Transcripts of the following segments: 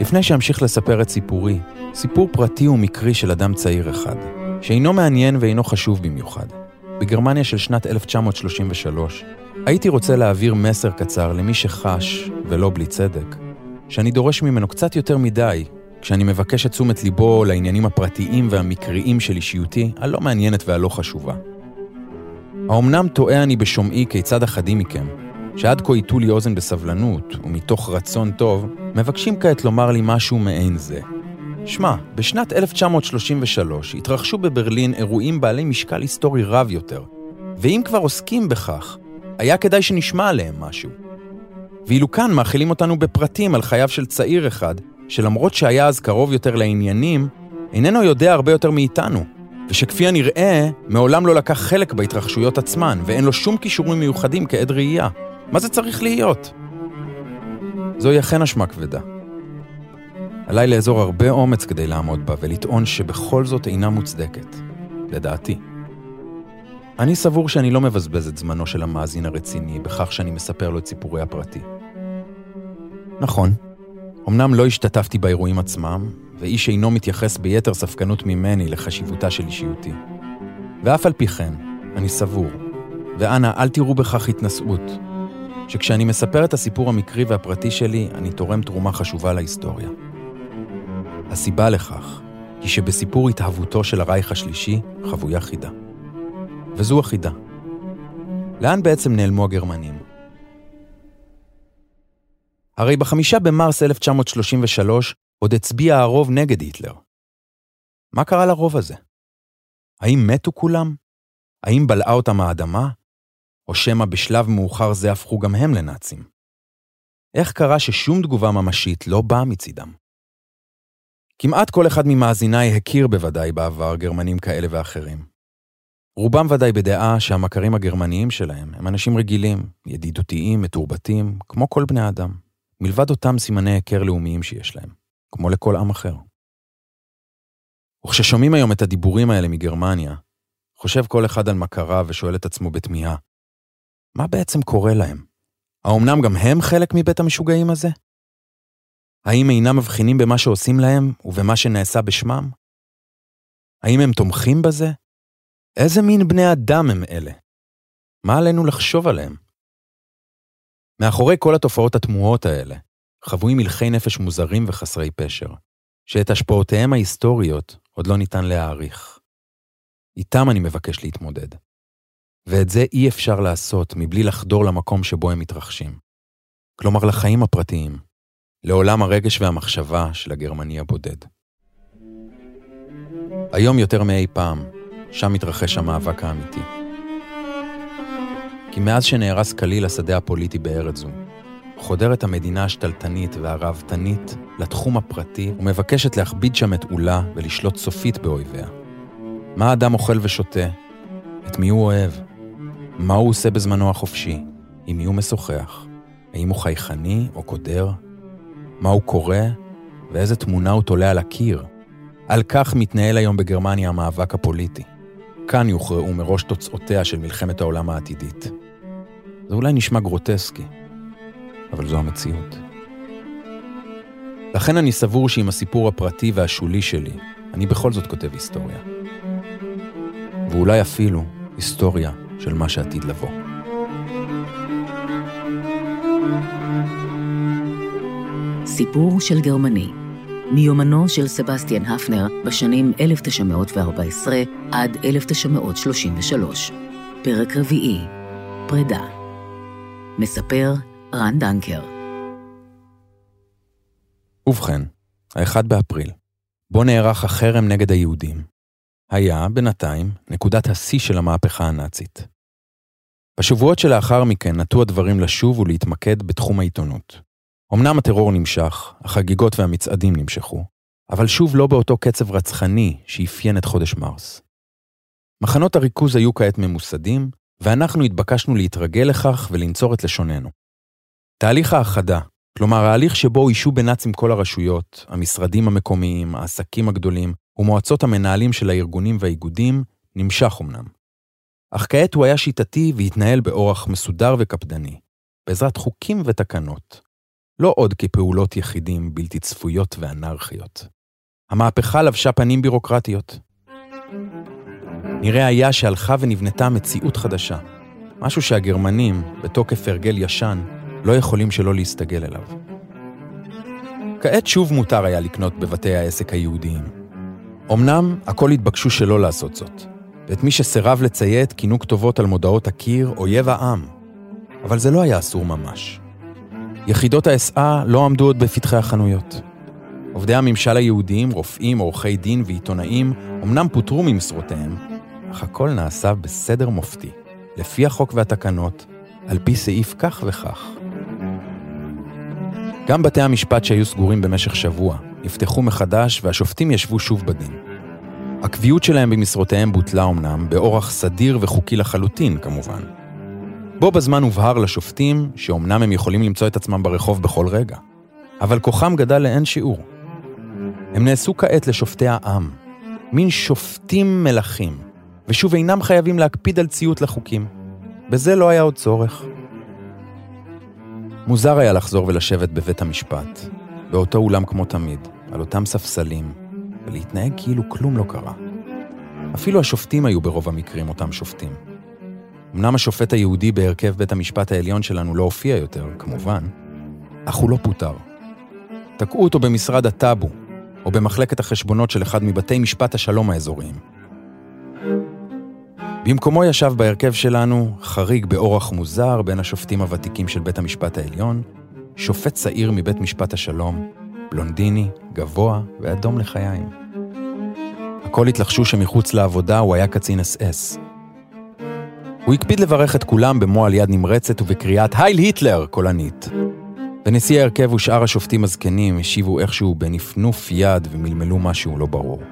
לפני שאמשיך לספר את סיפורי, סיפור פרטי ומקרי של אדם צעיר אחד, שאינו מעניין ואינו חשוב במיוחד. בגרמניה של שנת 1933, הייתי רוצה להעביר מסר קצר למי שחש, ולא בלי צדק, שאני דורש ממנו קצת יותר מדי, כשאני מבקש את תשומת ליבו לעניינים הפרטיים והמקריים של אישיותי, הלא מעניינת והלא חשובה. האומנם טועה אני בשומעי כיצד אחדים מכם, שעד כה הטו לי אוזן בסבלנות, ומתוך רצון טוב, מבקשים כעת לומר לי משהו מעין זה. שמע, בשנת 1933 התרחשו בברלין אירועים בעלי משקל היסטורי רב יותר, ואם כבר עוסקים בכך, היה כדאי שנשמע עליהם משהו. ואילו כאן מאכילים אותנו בפרטים על חייו של צעיר אחד, שלמרות שהיה אז קרוב יותר לעניינים, איננו יודע הרבה יותר מאיתנו, ושכפי הנראה, מעולם לא לקח חלק בהתרחשויות עצמן, ואין לו שום כישורים מיוחדים כעד ראייה. מה זה צריך להיות? זוהי אכן אשמה כבדה. עליי לאזור הרבה אומץ כדי לעמוד בה ולטעון שבכל זאת אינה מוצדקת, לדעתי. אני סבור שאני לא מבזבז את זמנו של המאזין הרציני בכך שאני מספר לו את סיפורי הפרטי. נכון, אמנם לא השתתפתי באירועים עצמם, ואיש אינו מתייחס ביתר ספקנות ממני לחשיבותה של אישיותי. ואף על פי כן, אני סבור, ואנא, אל תראו בכך התנשאות, שכשאני מספר את הסיפור המקרי והפרטי שלי, אני תורם תרומה חשובה להיסטוריה. הסיבה לכך היא שבסיפור התהוותו של הרייך השלישי חבויה חידה. וזו החידה. לאן בעצם נעלמו הגרמנים? הרי בחמישה במרס 1933 עוד הצביע הרוב נגד היטלר. מה קרה לרוב הזה? האם מתו כולם? האם בלעה אותם האדמה? או שמא בשלב מאוחר זה הפכו גם הם לנאצים? איך קרה ששום תגובה ממשית לא באה מצידם? כמעט כל אחד ממאזיניי הכיר בוודאי בעבר גרמנים כאלה ואחרים. רובם ודאי בדעה שהמכרים הגרמניים שלהם הם אנשים רגילים, ידידותיים, מתורבתים, כמו כל בני אדם, מלבד אותם סימני היכר לאומיים שיש להם, כמו לכל עם אחר. וכששומעים היום את הדיבורים האלה מגרמניה, חושב כל אחד על מכריו ושואל את עצמו בתמיהה, מה בעצם קורה להם? האומנם גם הם חלק מבית המשוגעים הזה? האם אינם מבחינים במה שעושים להם ובמה שנעשה בשמם? האם הם תומכים בזה? איזה מין בני אדם הם אלה? מה עלינו לחשוב עליהם? מאחורי כל התופעות התמוהות האלה, חבויים מלכי נפש מוזרים וחסרי פשר, שאת השפעותיהם ההיסטוריות עוד לא ניתן להעריך. איתם אני מבקש להתמודד. ואת זה אי אפשר לעשות מבלי לחדור למקום שבו הם מתרחשים. כלומר, לחיים הפרטיים, לעולם הרגש והמחשבה של הגרמני הבודד. היום יותר מאי פעם, שם מתרחש המאבק האמיתי. כי מאז שנהרס כליל השדה הפוליטי בארץ זו, חודרת המדינה השתלטנית והראוותנית לתחום הפרטי ומבקשת להכביד שם את עולה ולשלוט סופית באויביה. מה האדם אוכל ושותה? את מי הוא אוהב? מה הוא עושה בזמנו החופשי? עם מי הוא משוחח? האם הוא חייכני או קודר? מה הוא קורא? ואיזה תמונה הוא תולה על הקיר? על כך מתנהל היום בגרמניה המאבק הפוליטי. כאן יוכרעו מראש תוצאותיה של מלחמת העולם העתידית. זה אולי נשמע גרוטסקי, אבל זו המציאות. לכן אני סבור שעם הסיפור הפרטי והשולי שלי, אני בכל זאת כותב היסטוריה. ואולי אפילו היסטוריה של מה שעתיד לבוא. סיפור של גרמני, מיומנו של סבסטיאן הפנר בשנים 1914 עד 1933. פרק רביעי, פרידה. מספר רן דנקר. ובכן, ה-1 באפריל, בו נערך החרם נגד היהודים, היה, בינתיים, נקודת השיא של המהפכה הנאצית. בשבועות שלאחר מכן נטו הדברים לשוב ולהתמקד בתחום העיתונות. אמנם הטרור נמשך, החגיגות והמצעדים נמשכו, אבל שוב לא באותו קצב רצחני שאפיין את חודש מרס. מחנות הריכוז היו כעת ממוסדים, ואנחנו התבקשנו להתרגל לכך ולנצור את לשוננו. תהליך האחדה, כלומר ההליך שבו אישו בנאצים כל הרשויות, המשרדים המקומיים, העסקים הגדולים ומועצות המנהלים של הארגונים והאיגודים, נמשך אמנם. אך כעת הוא היה שיטתי והתנהל באורח מסודר וקפדני, בעזרת חוקים ותקנות, לא עוד כפעולות יחידים בלתי צפויות ואנרכיות. המהפכה לבשה פנים בירוקרטיות. נראה היה שהלכה ונבנתה מציאות חדשה, משהו שהגרמנים, בתוקף הרגל ישן, לא יכולים שלא להסתגל אליו. כעת שוב מותר היה לקנות בבתי העסק היהודיים. אמנם, הכל התבקשו שלא לעשות זאת, ואת מי שסירב לציית כינו כתובות על מודעות הקיר אויב העם. אבל זה לא היה אסור ממש. יחידות ה-SA לא עמדו עוד בפתחי החנויות. עובדי הממשל היהודיים, רופאים, עורכי דין ועיתונאים, אמנם פוטרו ממשרותיהם, אך הכל נעשה בסדר מופתי, לפי החוק והתקנות, על פי סעיף כך וכך. גם בתי המשפט שהיו סגורים במשך שבוע, נפתחו מחדש והשופטים ישבו שוב בדין. הקביעות שלהם במשרותיהם בוטלה אמנם, באורח סדיר וחוקי לחלוטין, כמובן. בו בזמן הובהר לשופטים שאומנם הם יכולים למצוא את עצמם ברחוב בכל רגע, אבל כוחם גדל לאין שיעור. הם נעשו כעת לשופטי העם, מין שופטים מלכים, ושוב אינם חייבים להקפיד על ציות לחוקים. בזה לא היה עוד צורך. מוזר היה לחזור ולשבת בבית המשפט, באותו אולם כמו תמיד, על אותם ספסלים, ולהתנהג כאילו כלום לא קרה. אפילו השופטים היו ברוב המקרים אותם שופטים. אמנם השופט היהודי בהרכב בית המשפט העליון שלנו לא הופיע יותר, כמובן, אך הוא לא פוטר. תקעו אותו במשרד הטאבו, או במחלקת החשבונות של אחד מבתי משפט השלום האזוריים. במקומו ישב בהרכב שלנו, חריג באורח מוזר בין השופטים הוותיקים של בית המשפט העליון, שופט צעיר מבית משפט השלום, בלונדיני, גבוה ואדום לחיים. הכל התלחשו שמחוץ לעבודה הוא היה קצין אס-אס. הוא הקפיד לברך את כולם במועל יד נמרצת ובקריאת הייל היטלר קולנית. ונשיא ההרכב ושאר השופטים הזקנים השיבו איכשהו בנפנוף יד ומלמלו משהו לא ברור.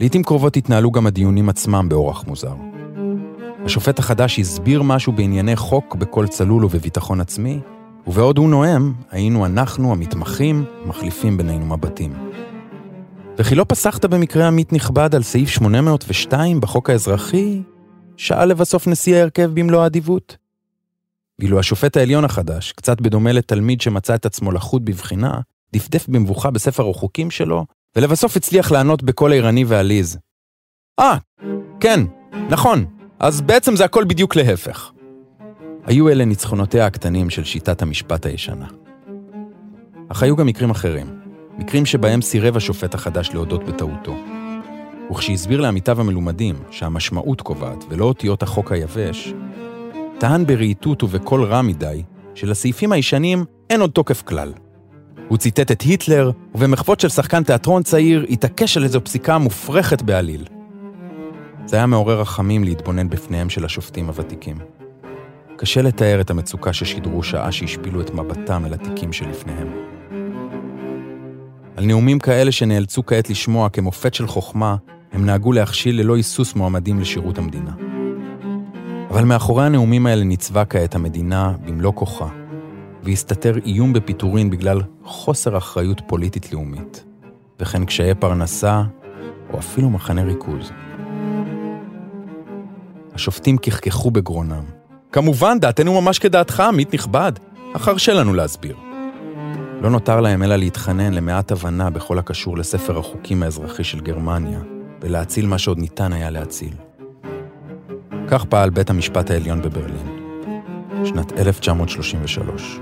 לעתים קרובות התנהלו גם הדיונים עצמם באורח מוזר. השופט החדש הסביר משהו בענייני חוק בקול צלול ובביטחון עצמי, ובעוד הוא נואם, היינו אנחנו, המתמחים, מחליפים בינינו מבטים. וכי לא פסחת במקרה עמית נכבד על סעיף 802 בחוק האזרחי? שאל לבסוף נשיא ההרכב במלוא האדיבות. ואילו השופט העליון החדש, קצת בדומה לתלמיד שמצא את עצמו לחוד בבחינה, דפדף במבוכה בספר החוקים שלו, ולבסוף הצליח לענות בקול ערני ועליז. אה, ah, כן, נכון, אז בעצם זה הכל בדיוק להפך. היו אלה ניצחונותיה הקטנים של שיטת המשפט הישנה. אך היו גם מקרים אחרים, מקרים שבהם סירב השופט החדש להודות בטעותו. וכשהסביר לעמיתיו המלומדים שהמשמעות קובעת ולא אותיות החוק היבש, טען ברהיטות ובקול רע מדי שלסעיפים הישנים אין עוד תוקף כלל. הוא ציטט את היטלר, ובמחוות של שחקן תיאטרון צעיר התעקש על איזו פסיקה מופרכת בעליל. זה היה מעורר רחמים להתבונן בפניהם של השופטים הוותיקים. קשה לתאר את המצוקה ששידרו שעה שהשפילו את מבטם אל התיקים שלפניהם. על נאומים כאלה שנאלצו כעת לשמוע כמופת של חוכמה, הם נהגו להכשיל ללא היסוס מועמדים לשירות המדינה. אבל מאחורי הנאומים האלה ניצבה כעת המדינה במלוא כוחה, והסתתר איום בפיטורין בגלל חוסר אחריות פוליטית לאומית, וכן קשיי פרנסה, או אפילו מחנה ריכוז. השופטים כחכחו בגרונם. כמובן, דעתנו ממש כדעתך, עמית נכבד, אך הרשה לנו להסביר. לא נותר להם אלא להתחנן למעט הבנה בכל הקשור לספר החוקים האזרחי של גרמניה, ולהציל מה שעוד ניתן היה להציל. כך פעל בית המשפט העליון בברלין, שנת 1933.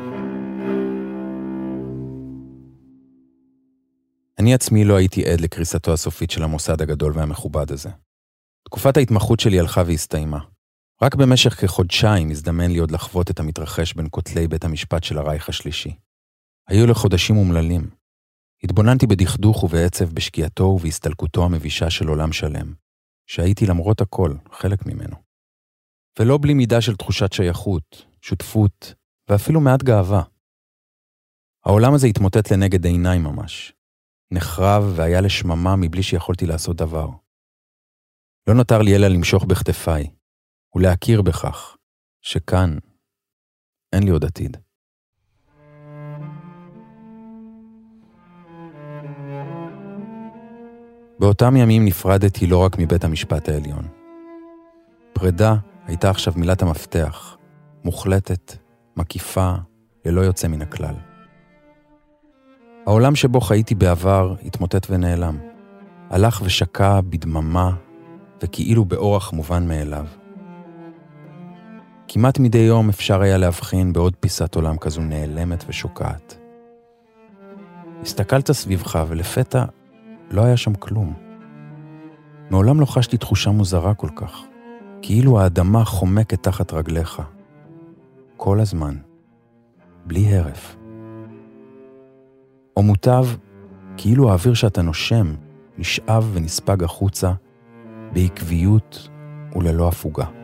אני עצמי לא הייתי עד לקריסתו הסופית של המוסד הגדול והמכובד הזה. תקופת ההתמחות שלי הלכה והסתיימה. רק במשך כחודשיים הזדמן לי עוד לחוות את המתרחש בין כותלי בית המשפט של הרייך השלישי. היו לחודשים אומללים. התבוננתי בדכדוך ובעצב בשקיעתו ובהסתלקותו המבישה של עולם שלם, שהייתי למרות הכל חלק ממנו. ולא בלי מידה של תחושת שייכות, שותפות, ואפילו מעט גאווה. העולם הזה התמוטט לנגד עיניי ממש. נחרב והיה לשממה מבלי שיכולתי לעשות דבר. לא נותר לי אלא למשוך בכתפיי, ולהכיר בכך, שכאן אין לי עוד עתיד. באותם ימים נפרדתי לא רק מבית המשפט העליון. פרידה הייתה עכשיו מילת המפתח, מוחלטת, מקיפה, ללא יוצא מן הכלל. העולם שבו חייתי בעבר התמוטט ונעלם. הלך ושקע בדממה וכאילו באורח מובן מאליו. כמעט מדי יום אפשר היה להבחין בעוד פיסת עולם כזו נעלמת ושוקעת. הסתכלת סביבך ולפתע לא היה שם כלום. מעולם לא חשתי תחושה מוזרה כל כך, כאילו האדמה חומקת תחת רגליך. כל הזמן, בלי הרף. או מוטב, כאילו האוויר שאתה נושם נשאב ונספג החוצה, בעקביות וללא הפוגה.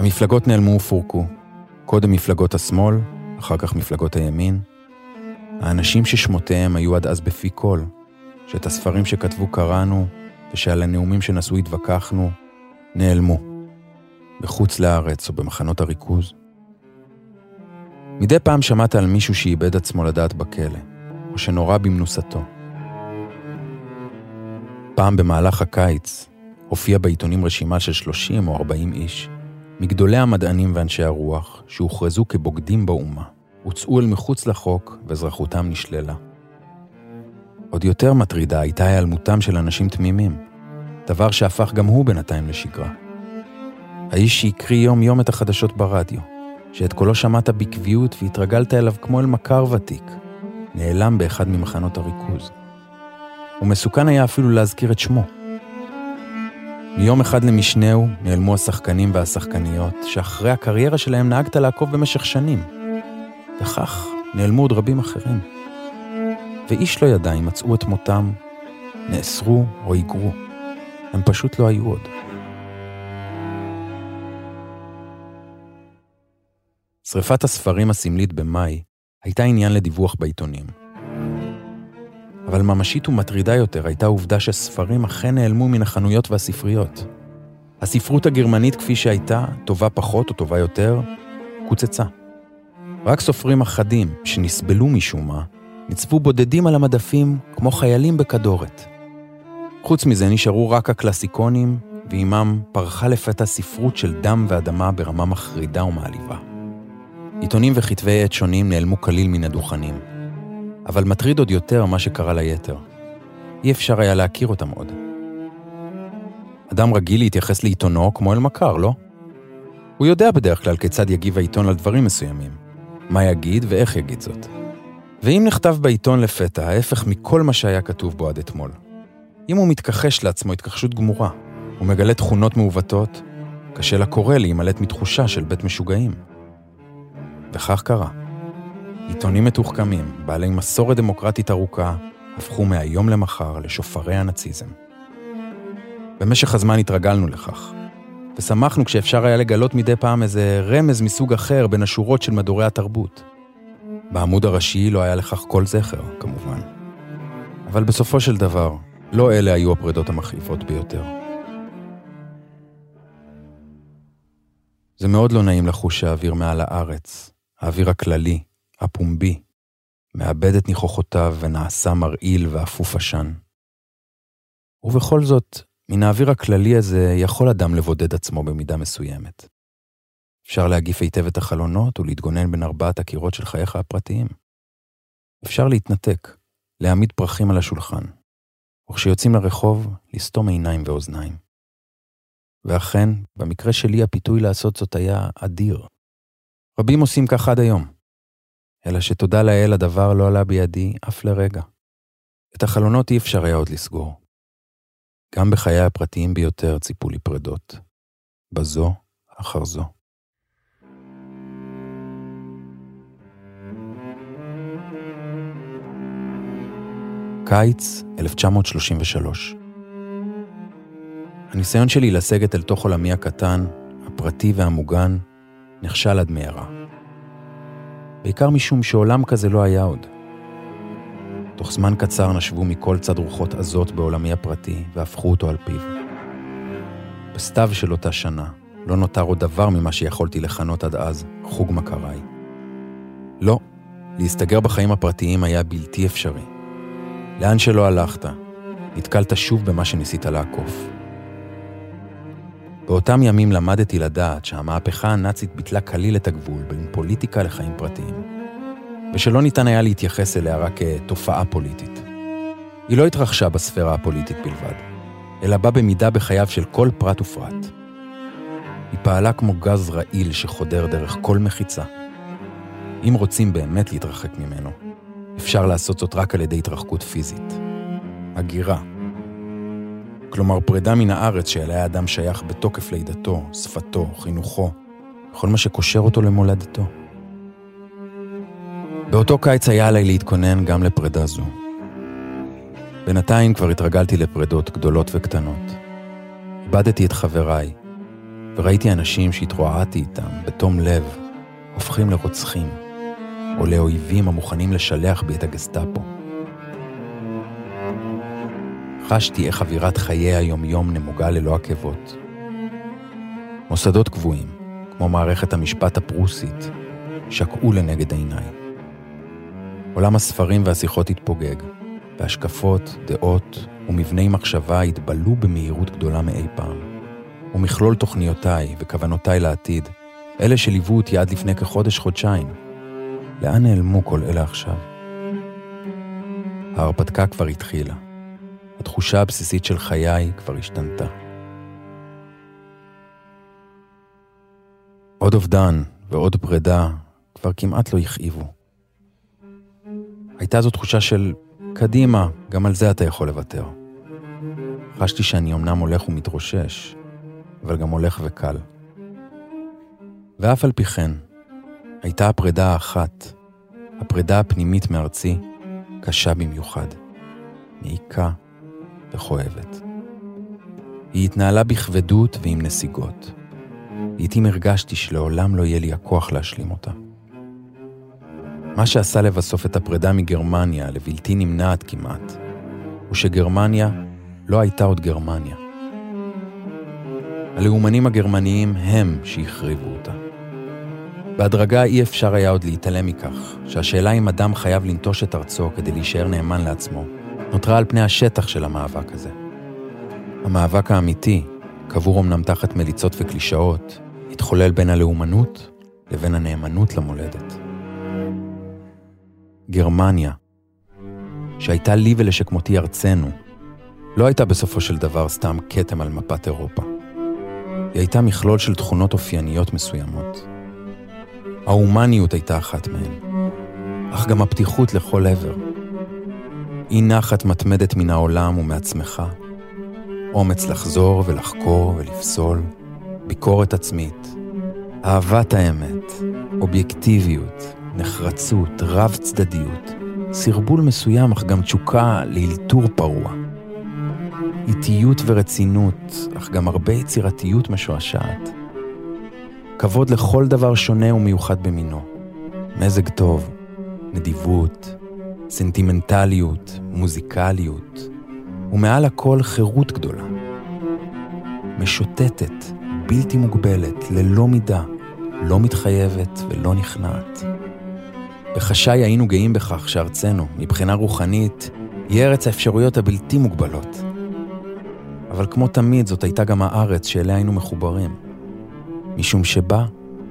המפלגות נעלמו ופורקו, קודם מפלגות השמאל, אחר כך מפלגות הימין. האנשים ששמותיהם היו עד אז בפי כל, שאת הספרים שכתבו קראנו, ושעל הנאומים שנשאו התווכחנו, נעלמו, בחוץ לארץ או במחנות הריכוז. מדי פעם שמעת על מישהו שאיבד עצמו לדעת בכלא, או שנורה במנוסתו. פעם במהלך הקיץ הופיע בעיתונים רשימה של 30 או 40 איש, מגדולי המדענים ואנשי הרוח, שהוכרזו כבוגדים באומה, הוצאו אל מחוץ לחוק ואזרחותם נשללה. עוד יותר מטרידה הייתה היעלמותם של אנשים תמימים, דבר שהפך גם הוא בינתיים לשגרה. האיש שהקריא יום-יום את החדשות ברדיו, שאת קולו שמעת בקביעות והתרגלת אליו כמו אל מכר ותיק, נעלם באחד ממחנות הריכוז. ומסוכן היה אפילו להזכיר את שמו. מיום אחד למשנהו נעלמו השחקנים והשחקניות, שאחרי הקריירה שלהם נהגת לעקוב במשך שנים. וכך נעלמו עוד רבים אחרים. ואיש לא ידע אם מצאו את מותם, נאסרו או היגרו. הם פשוט לא היו עוד. שריפת הספרים הסמלית במאי הייתה עניין לדיווח בעיתונים. אבל ממשית ומטרידה יותר הייתה העובדה שספרים אכן נעלמו מן החנויות והספריות. הספרות הגרמנית כפי שהייתה, טובה פחות או טובה יותר, קוצצה. רק סופרים אחדים, שנסבלו משום מה, ניצבו בודדים על המדפים כמו חיילים בכדורת. חוץ מזה נשארו רק הקלאסיקונים, ועימם פרחה לפתע ספרות של דם ואדמה ברמה מחרידה ומעליבה. עיתונים וכתבי עת שונים נעלמו כליל מן הדוכנים. אבל מטריד עוד יותר מה שקרה ליתר. אי אפשר היה להכיר אותם עוד. אדם רגיל להתייחס לעיתונו כמו אל מכר, לא? הוא יודע בדרך כלל כיצד יגיב העיתון על דברים מסוימים, מה יגיד ואיך יגיד זאת. ואם נכתב בעיתון לפתע ההפך מכל מה שהיה כתוב בו עד אתמול, אם הוא מתכחש לעצמו התכחשות גמורה, ומגלה תכונות מעוותות, קשה לקורא להימלט מתחושה של בית משוגעים. וכך קרה. עיתונים מתוחכמים, בעלי מסורת דמוקרטית ארוכה, הפכו מהיום למחר לשופרי הנאציזם. במשך הזמן התרגלנו לכך, ושמחנו כשאפשר היה לגלות מדי פעם איזה רמז מסוג אחר בין השורות של מדורי התרבות. בעמוד הראשי לא היה לכך כל זכר, כמובן. אבל בסופו של דבר, לא אלה היו הפרדות המכאיבות ביותר. זה מאוד לא נעים לחוש האוויר מעל הארץ, האוויר הכללי, הפומבי, מאבד את ניחוחותיו ונעשה מרעיל ואפוף עשן. ובכל זאת, מן האוויר הכללי הזה יכול אדם לבודד עצמו במידה מסוימת. אפשר להגיף היטב את החלונות ולהתגונן בין ארבעת הקירות של חייך הפרטיים. אפשר להתנתק, להעמיד פרחים על השולחן, וכשיוצאים לרחוב, לסתום עיניים ואוזניים. ואכן, במקרה שלי הפיתוי לעשות זאת היה אדיר. רבים עושים כך עד היום. אלא שתודה לאל הדבר לא עלה בידי אף לרגע. את החלונות אי אפשר היה עוד לסגור. גם בחיי הפרטיים ביותר ציפו לי פרדות, בזו אחר זו. קיץ 1933. הניסיון שלי לסגת אל תוך עולמי הקטן, הפרטי והמוגן, נכשל עד מהרה. בעיקר משום שעולם כזה לא היה עוד. תוך זמן קצר נשבו מכל צד רוחות עזות בעולמי הפרטי והפכו אותו על פיו. בסתיו של אותה שנה לא נותר עוד דבר ממה שיכולתי לכנות עד אז חוג מכריי. לא, להסתגר בחיים הפרטיים היה בלתי אפשרי. לאן שלא הלכת, נתקלת שוב במה שניסית לעקוף. באותם ימים למדתי לדעת שהמהפכה הנאצית ביטלה כליל את הגבול בין פוליטיקה לחיים פרטיים, ושלא ניתן היה להתייחס אליה רק כתופעה פוליטית. היא לא התרחשה בספירה הפוליטית בלבד, אלא באה במידה בחייו של כל פרט ופרט. היא פעלה כמו גז רעיל שחודר דרך כל מחיצה. אם רוצים באמת להתרחק ממנו, אפשר לעשות זאת רק על ידי התרחקות פיזית. הגירה. כלומר, פרידה מן הארץ שאליה האדם שייך בתוקף לידתו, שפתו, חינוכו, כל מה שקושר אותו למולדתו. באותו קיץ היה עליי להתכונן גם לפרידה זו. בינתיים כבר התרגלתי לפרידות גדולות וקטנות. איבדתי את חבריי, וראיתי אנשים שהתרועעתי איתם בתום לב, הופכים לרוצחים, או לאויבים המוכנים לשלח בי את הגסטאפו. חשתי איך אווירת חיי היומיום נמוגה ללא עקבות. מוסדות קבועים, כמו מערכת המשפט הפרוסית, שקעו לנגד עיניי. עולם הספרים והשיחות התפוגג, והשקפות, דעות ומבני מחשבה התבלו במהירות גדולה מאי פעם. ומכלול תוכניותיי וכוונותיי לעתיד, אלה שליוו אותי עד לפני כחודש-חודשיים, לאן נעלמו כל אלה עכשיו? ההרפתקה כבר התחילה. התחושה הבסיסית של חיי כבר השתנתה. עוד אובדן ועוד פרידה כבר כמעט לא הכאיבו. הייתה זו תחושה של קדימה, גם על זה אתה יכול לוותר. חשתי שאני אמנם הולך ומתרושש, אבל גם הולך וקל. ואף על פי כן, הייתה הפרידה האחת, הפרידה הפנימית מארצי, קשה במיוחד, מעיקה וכואבת. היא התנהלה בכבדות ועם נסיגות. לעתים הרגשתי שלעולם לא יהיה לי הכוח להשלים אותה. מה שעשה לבסוף את הפרידה מגרמניה לבלתי נמנעת כמעט, הוא שגרמניה לא הייתה עוד גרמניה. הלאומנים הגרמניים הם שהחריבו אותה. בהדרגה אי אפשר היה עוד להתעלם מכך, שהשאלה אם אדם חייב לנטוש את ארצו כדי להישאר נאמן לעצמו, נותרה על פני השטח של המאבק הזה. המאבק האמיתי, קבור אמנם תחת מליצות וקלישאות, התחולל בין הלאומנות לבין הנאמנות למולדת. גרמניה, שהייתה לי ולשכמותי ארצנו, לא הייתה בסופו של דבר סתם כתם על מפת אירופה. היא הייתה מכלול של תכונות אופייניות מסוימות. ההומניות הייתה אחת מהן, אך גם הפתיחות לכל עבר. אי נחת מתמדת מן העולם ומעצמך, אומץ לחזור ולחקור ולפסול, ביקורת עצמית, אהבת האמת, אובייקטיביות, נחרצות, רב צדדיות, סרבול מסוים אך גם תשוקה לאלתור פרוע. איטיות ורצינות, אך גם הרבה יצירתיות משועשעת. כבוד לכל דבר שונה ומיוחד במינו. מזג טוב, נדיבות, סנטימנטליות, מוזיקליות, ומעל הכל חירות גדולה. משוטטת, בלתי מוגבלת, ללא מידה, לא מתחייבת ולא נכנעת. בחשאי היינו גאים בכך שארצנו, מבחינה רוחנית, היא ארץ האפשרויות הבלתי מוגבלות. אבל כמו תמיד, זאת הייתה גם הארץ שאליה היינו מחוברים. משום שבה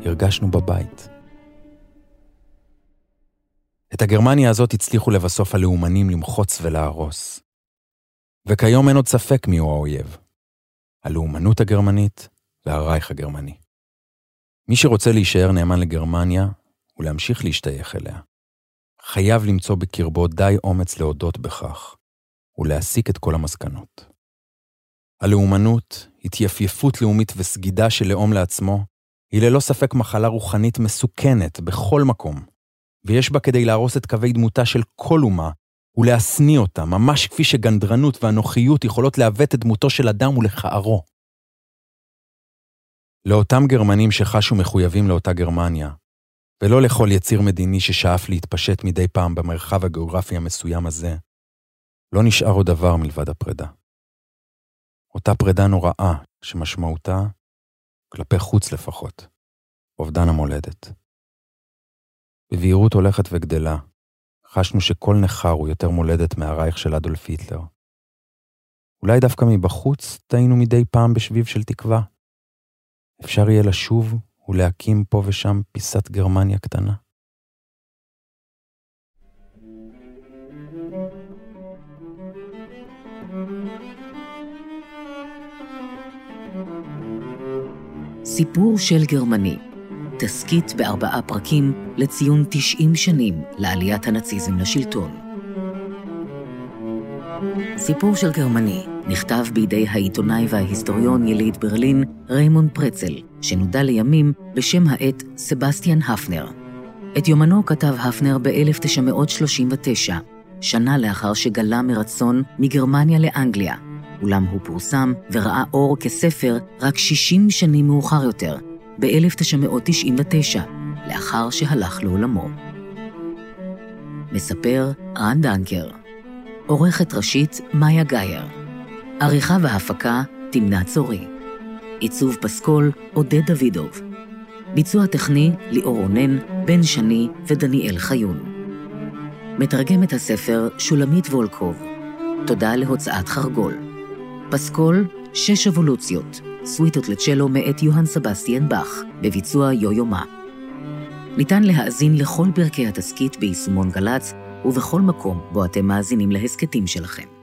הרגשנו בבית. את הגרמניה הזאת הצליחו לבסוף הלאומנים למחוץ ולהרוס. וכיום אין עוד ספק מיהו האויב. הלאומנות הגרמנית והרייך הגרמני. מי שרוצה להישאר נאמן לגרמניה ולהמשיך להשתייך אליה, חייב למצוא בקרבו די אומץ להודות בכך ולהסיק את כל המסקנות. הלאומנות, התייפייפות לאומית וסגידה של לאום לעצמו, היא ללא ספק מחלה רוחנית מסוכנת בכל מקום, ויש בה כדי להרוס את קווי דמותה של כל אומה ולהשניא אותה, ממש כפי שגנדרנות ואנוכיות יכולות לעוות את דמותו של אדם ולכערו. לאותם גרמנים שחשו מחויבים לאותה גרמניה, ולא לכל יציר מדיני ששאף להתפשט מדי פעם במרחב הגיאוגרפי המסוים הזה, לא נשאר עוד דבר מלבד הפרידה. אותה פרידה נוראה, שמשמעותה, כלפי חוץ לפחות, אובדן המולדת. בבהירות הולכת וגדלה, חשנו שכל נכר הוא יותר מולדת מהרייך של אדולף היטלר. אולי דווקא מבחוץ טעינו מדי פעם בשביב של תקווה, אפשר יהיה לשוב ולהקים פה ושם פיסת גרמניה קטנה? סיפור של גרמני, תסכית בארבעה פרקים לציון 90 שנים לעליית הנאציזם לשלטון. סיפור של גרמני נכתב בידי העיתונאי וההיסטוריון יליד ברלין ריימון פרצל, שנודע לימים בשם העט סבסטיאן הפנר. את יומנו כתב הפנר ב-1939, שנה לאחר שגלה מרצון מגרמניה לאנגליה, אולם הוא פורסם וראה אור כספר רק 60 שנים מאוחר יותר, ב-1999, לאחר שהלך לעולמו. מספר רן דנקר. עורכת ראשית מאיה גאייר. עריכה והפקה תמנה צורי. עיצוב פסקול עודד דוידוב. ביצוע טכני ליאור רונן, בן שני ודניאל חיון. מתרגם את הספר שולמית וולקוב. תודה להוצאת חרגול. פסקול, שש אבולוציות, סוויטות לצ'לו מאת יוהאן סבסטיאן באך, בביצוע יו-יו מה. ניתן להאזין לכל פרקי התסכית ביישומון גל"צ ובכל מקום בו אתם מאזינים להסכתים שלכם.